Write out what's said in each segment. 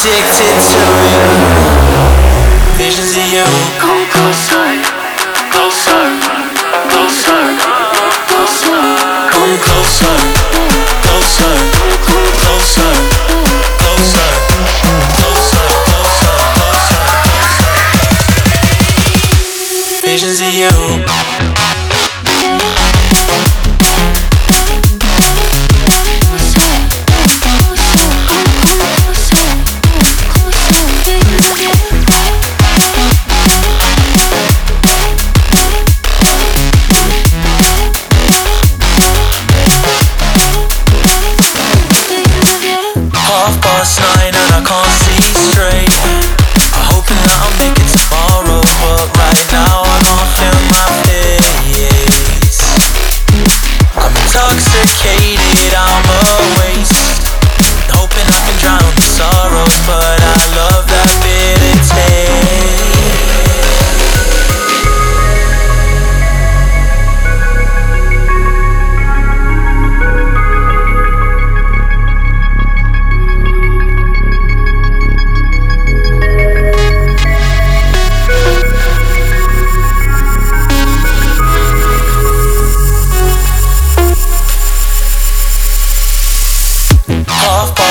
addicted to you. Visions of you. Come closer, closer, closer, closer. Come closer, closer, closer, closer, closer, closer, closer. Visions of you.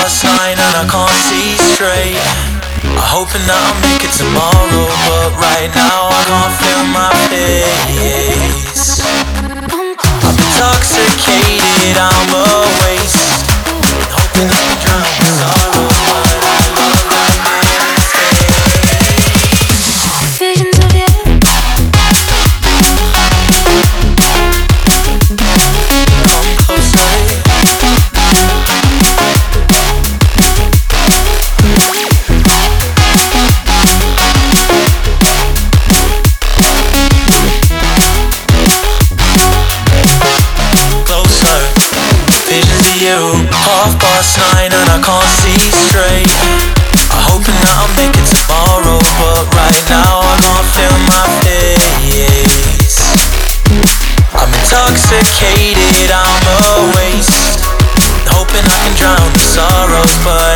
Past nine and I can't see straight. I'm hoping that I'll make it tomorrow, but right now I can't feel my face. you. Half past nine and I can't see straight. I'm hoping that I'll make it tomorrow But right now I can't feel my face. I'm intoxicated, I'm a waste. Hoping I can drown the sorrows but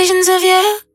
visions of you.